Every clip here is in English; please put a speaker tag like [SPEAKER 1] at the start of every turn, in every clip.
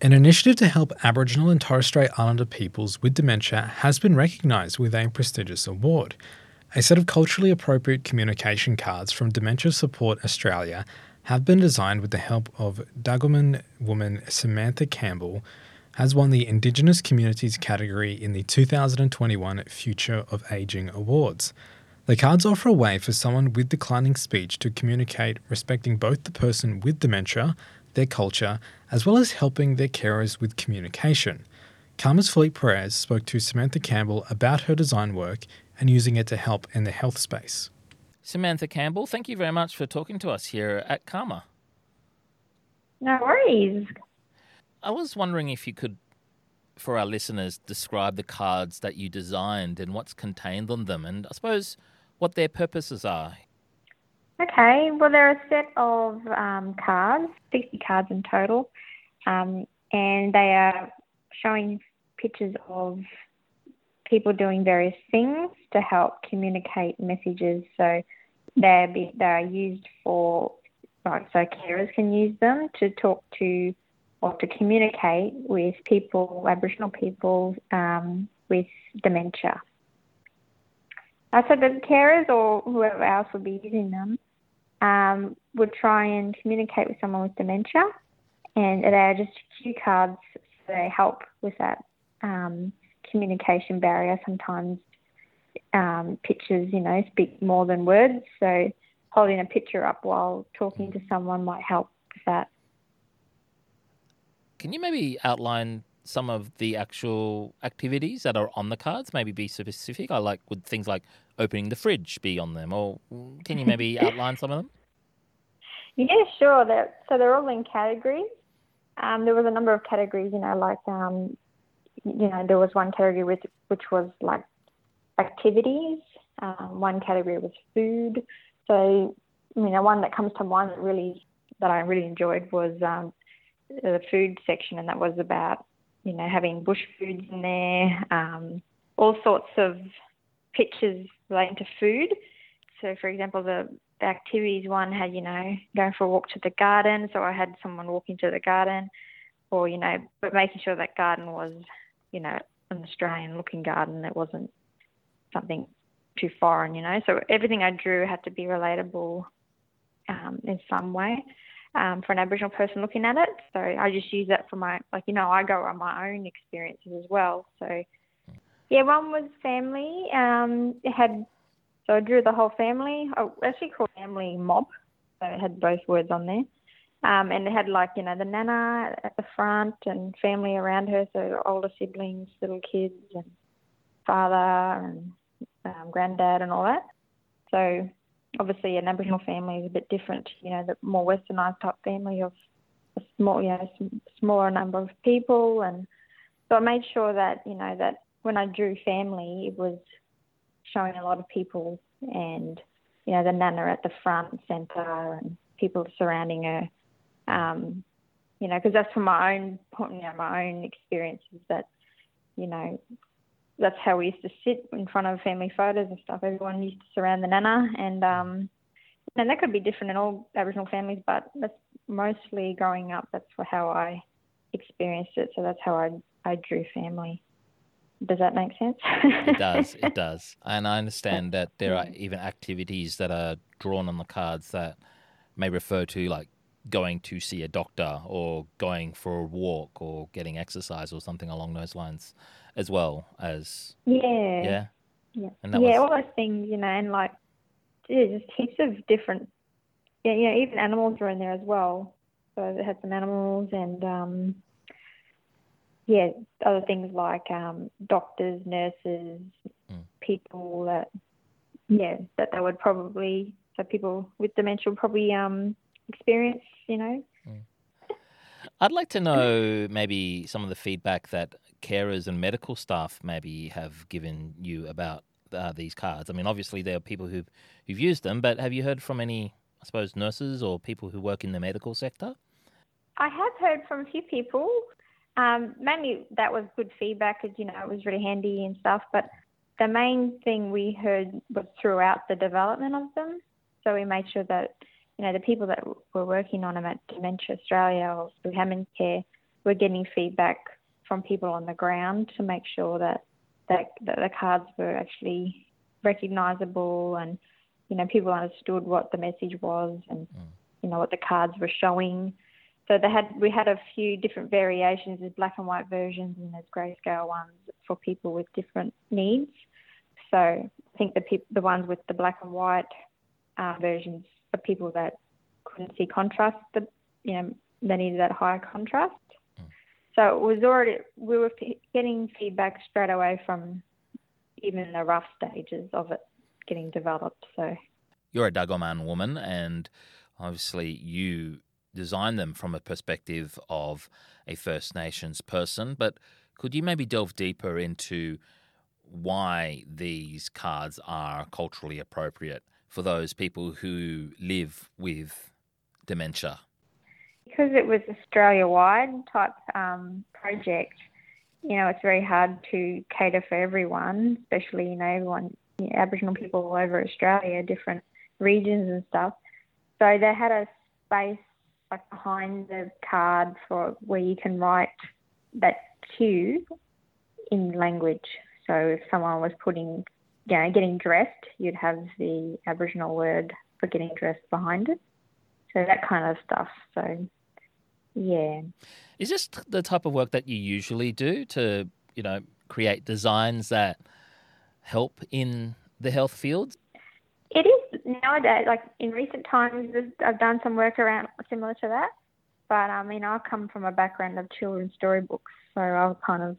[SPEAKER 1] An initiative to help Aboriginal and Torres Strait Islander peoples with dementia has been recognised with a prestigious award. A set of culturally appropriate communication cards from Dementia Support Australia have been designed with the help of Dagoman woman Samantha Campbell, has won the Indigenous Communities category in the 2021 Future of Aging Awards. The cards offer a way for someone with declining speech to communicate respecting both the person with dementia their culture, as well as helping their carers with communication. CAAMA's Philippe Perez spoke to Samantha Campbell about her design work and using it to help in the health space.
[SPEAKER 2] Samantha Campbell, thank you very much for talking to us here at CAAMA.
[SPEAKER 3] No worries.
[SPEAKER 2] I was wondering if you could, for our listeners, describe the cards that you designed and what's contained on them, and I suppose what their purposes are.
[SPEAKER 3] Okay, well, they're a set of um, cards, 60 cards in total, um, and they are showing pictures of people doing various things to help communicate messages. So they're, be, they're used for, right, so carers can use them to talk to or to communicate with people, Aboriginal people um, with dementia. Uh, so the carers or whoever else would be using them um, would try and communicate with someone with dementia, and they are just cue cards. So they help with that um, communication barrier. Sometimes um, pictures, you know, speak more than words. So holding a picture up while talking to someone might help with that.
[SPEAKER 2] Can you maybe outline some of the actual activities that are on the cards? Maybe be specific. I like would things like opening the fridge be on them, or can you maybe outline some of them?
[SPEAKER 3] Yeah, sure. They're, so they're all in categories. Um, there was a number of categories, you know, like um, you know, there was one category which which was like activities. Um, one category was food. So, you know, one that comes to mind that really that I really enjoyed was um, the food section, and that was about you know having bush foods in there, um, all sorts of pictures relating to food. So, for example, the, the activities one had you know going for a walk to the garden. So I had someone walking to the garden, or you know, but making sure that garden was you know an Australian looking garden. It wasn't something too foreign, you know. So everything I drew had to be relatable um, in some way um, for an Aboriginal person looking at it. So I just use that for my, like, you know, I go on my own experiences as well. So yeah, one was family. Um, it had, so I drew the whole family. I actually called family mob. So it had both words on there. Um, and it had like, you know, the nana at the front and family around her, so older siblings, little kids and father and um, granddad and all that. So obviously an Aboriginal family is a bit different, you know, the more westernised type family of a small, you know, smaller number of people. And so I made sure that, you know, that when I drew family, it was showing a lot of people and, you know, the nana at the front, centre, and people surrounding her. Um, you know, because that's from my own, you know, my own experiences that, you know, that's how we used to sit in front of family photos and stuff. Everyone used to surround the nana, and um, and that could be different in all Aboriginal families, but that's mostly growing up. That's how I experienced it. So that's how I I drew family. Does that make sense?
[SPEAKER 2] it does. It does. And I understand that there are even activities that are drawn on the cards that may refer to like going to see a doctor or going for a walk or getting exercise or something along those lines as well as
[SPEAKER 3] yeah.
[SPEAKER 2] yeah?
[SPEAKER 3] Yeah. Yeah was... all those things you know and like yeah, just heaps of different yeah yeah even animals were in there as well. So it had some animals and um yeah other things like um doctors nurses mm. people that yeah that they would probably so people with dementia would probably um experience you know? Mm.
[SPEAKER 2] I'd like to know maybe some of the feedback that carers and medical staff maybe have given you about uh, these cards? I mean, obviously there are people who've who've used them, but have you heard from any, I suppose, nurses or people who work in the medical sector?
[SPEAKER 3] I have heard from a few people. Um, mainly that was good feedback because you know it was really handy and stuff. But the main thing we heard was throughout the development of them. So we made sure that you know the people that were working on them at Dementia Australia or through Care we're getting feedback from people on the ground to make sure that that, that the cards were actually recognisable and you know people understood what the message was and mm. you know what the cards were showing. So they had we had a few different variations. There's black and white versions and there's grayscale ones for people with different needs. So I think the pe- the ones with the black and white uh, versions for people that couldn't see contrast, the, you know, they needed that higher contrast. So it was already we were getting feedback straight away from even the rough stages of it getting developed. So
[SPEAKER 2] you're a Dagoman woman, and obviously you design them from a perspective of a First Nations person. But could you maybe delve deeper into why these cards are culturally appropriate for those people who live with dementia?
[SPEAKER 3] Because it was Australia wide type um, project, you know, it's very hard to cater for everyone, especially, you know, everyone, you know, Aboriginal people all over Australia, different regions and stuff. So they had a space like behind the card for where you can write that cue in language. So if someone was putting, you know, getting dressed, you'd have the Aboriginal word for getting dressed behind it. So that kind of stuff. So yeah.
[SPEAKER 2] Is this the type of work that you usually do to, you know, create designs that help in the health field?
[SPEAKER 3] It is nowadays. Like in recent times, I've done some work around similar to that. But I mean, I come from a background of children's storybooks, so I've kind of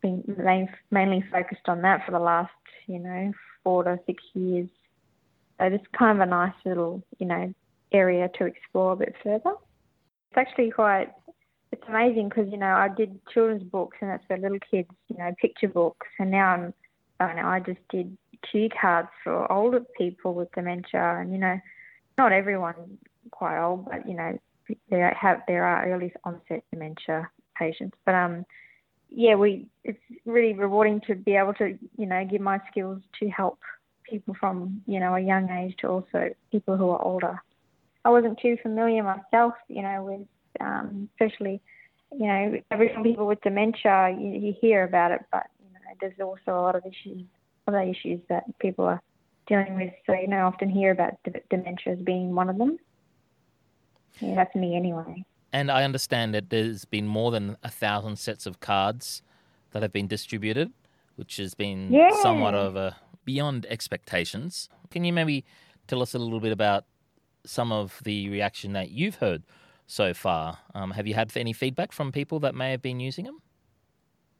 [SPEAKER 3] been mainly focused on that for the last, you know, four to six years. So it's kind of a nice little, you know, area to explore a bit further. It's actually quite, it's amazing because, you know, I did children's books and that's for little kids, you know, picture books. And now I'm, I, know, I just did cue cards for older people with dementia. And, you know, not everyone quite old, but, you know, there have there are early onset dementia patients. But um, yeah, we it's really rewarding to be able to you know give my skills to help people from you know a young age to also people who are older. I wasn't too familiar myself, you know, with um, especially you know Aboriginal people with dementia. You, you hear about it, but you know there's also a lot of issues, other issues that people are dealing with. So you know, often hear about d- dementia as being one of them. Yeah, that's me anyway.
[SPEAKER 2] And I understand that there's been more than a thousand sets of cards that have been distributed, which has been yeah. somewhat of a beyond expectations. Can you maybe tell us a little bit about some of the reaction that you've heard so far? Um, have you had any feedback from people that may have been using them?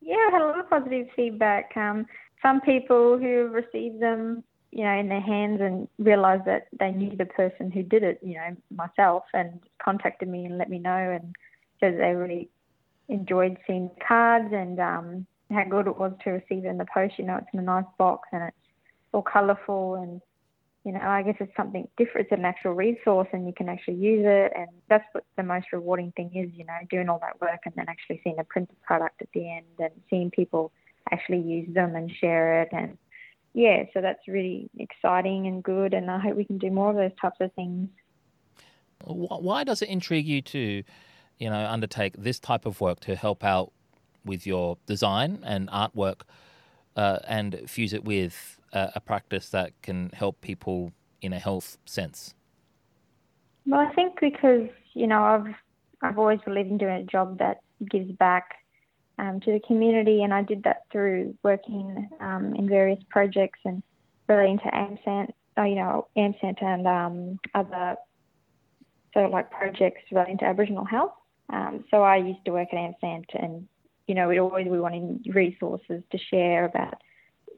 [SPEAKER 3] Yeah, I had a lot of positive feedback. Um, some people who received them, you know, in their hands and realised that they knew the person who did it, you know, myself, and contacted me and let me know and said they really enjoyed seeing the cards and um, how good it was to receive it in the post. You know, it's in a nice box and it's all colourful and you know, I guess it's something different. It's an actual resource and you can actually use it. And that's what the most rewarding thing is, you know, doing all that work and then actually seeing the printed product at the end and seeing people actually use them and share it. And yeah, so that's really exciting and good. And I hope we can do more of those types of things.
[SPEAKER 2] Why does it intrigue you to, you know, undertake this type of work to help out with your design and artwork uh, and fuse it with a, a practice that can help people in a health sense?
[SPEAKER 3] Well, I think because you know I've I've always believed in doing a job that gives back um, to the community, and I did that through working um, in various projects and relating to AMSANT, uh, you know, AMSANT and um, other sort of like projects relating to Aboriginal health. Um, so I used to work at AMSANT, and you know, we always we wanted resources to share about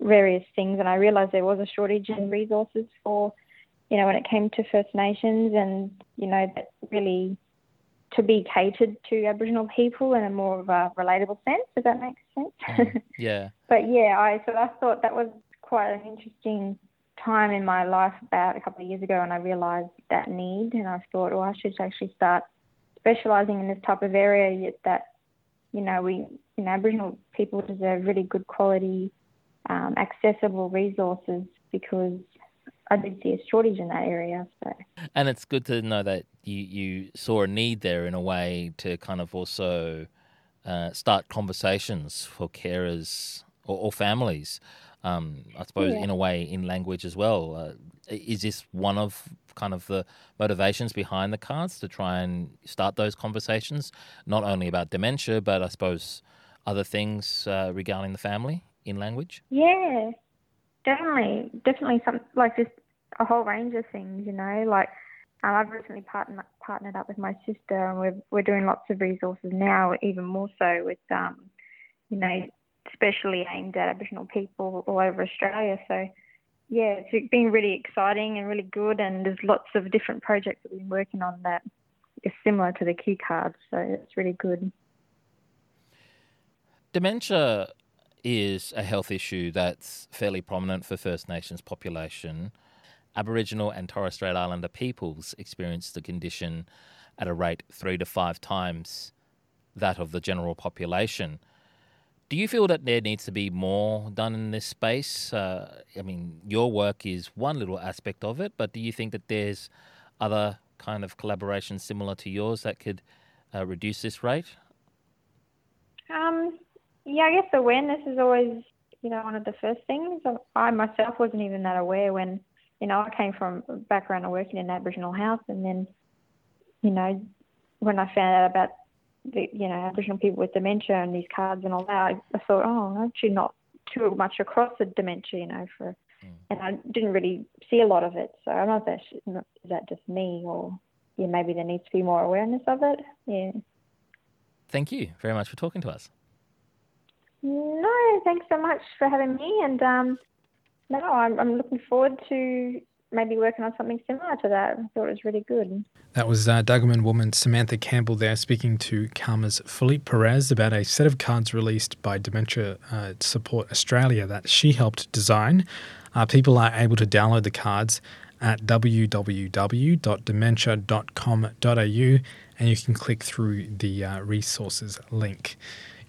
[SPEAKER 3] various things, and I realised there was a shortage in resources for, you know, when it came to First Nations, and you know that really to be catered to Aboriginal people in a more of a relatable sense. If that makes sense.
[SPEAKER 2] Mm, yeah.
[SPEAKER 3] but yeah, I so I thought that was quite an interesting time in my life about a couple of years ago, and I realised that need, and I thought, oh, I should actually start specialising in this type of area yet that you know we you know Aboriginal people deserve really good quality um, accessible resources because I did see a shortage in that area. So.
[SPEAKER 2] And it's good to know that you, you saw a need there in a way to kind of also uh, start conversations for carers or, or families. Um, I suppose
[SPEAKER 3] Yeah.
[SPEAKER 2] in a way in language as well. Uh, is this one of kind of the motivations behind the cards to try and start those conversations, not only about dementia, but I suppose other things uh, regarding the family in language?
[SPEAKER 3] Yeah, definitely, definitely some like just a whole range of things. You know, like um, I've recently partner, partnered up with my sister, and we're we're doing lots of resources now, even more so with um, you know, especially aimed at Aboriginal people all over Australia. So. Yeah, it's been really exciting and really good, and there's lots of different projects that we've been working on that is similar to the cue cards, so it's really good.
[SPEAKER 2] Dementia is a health issue that's fairly prominent for First Nations population. Aboriginal and Torres Strait Islander peoples experience the condition at a rate three to five times that of the general population. Do you feel that there needs to be more done in this space? Uh, I mean, your work is one little aspect of it, but do you think that there's other kind of collaborations similar to yours that could uh, reduce this rate?
[SPEAKER 3] Um, yeah, I guess awareness is always, you know, one of the first things. I myself wasn't even that aware when, you know, I came from a background of working in an Aboriginal house, and then, you know, when I found out about the, you know, Aboriginal people with dementia and these cards and all that, I, I thought, oh, I'm actually not too much across the dementia, you know, for, hmm. and I didn't really see a lot of it. So I'm not that, not, is that just me or, yeah, maybe there needs to be more awareness of it. Yeah.
[SPEAKER 2] Thank you very much for talking to us.
[SPEAKER 3] No, thanks so much for having me. And um, no, I'm, I'm looking forward to maybe working on something similar to that. I thought it was really good.
[SPEAKER 1] That was uh, woman Samantha Campbell there speaking to CAAMA's Philippe Perez about a set of cards released by Dementia uh, Support Australia that she helped design. Uh, people are able to download the cards at www.dementia.com.au and you can click through the uh, resources link.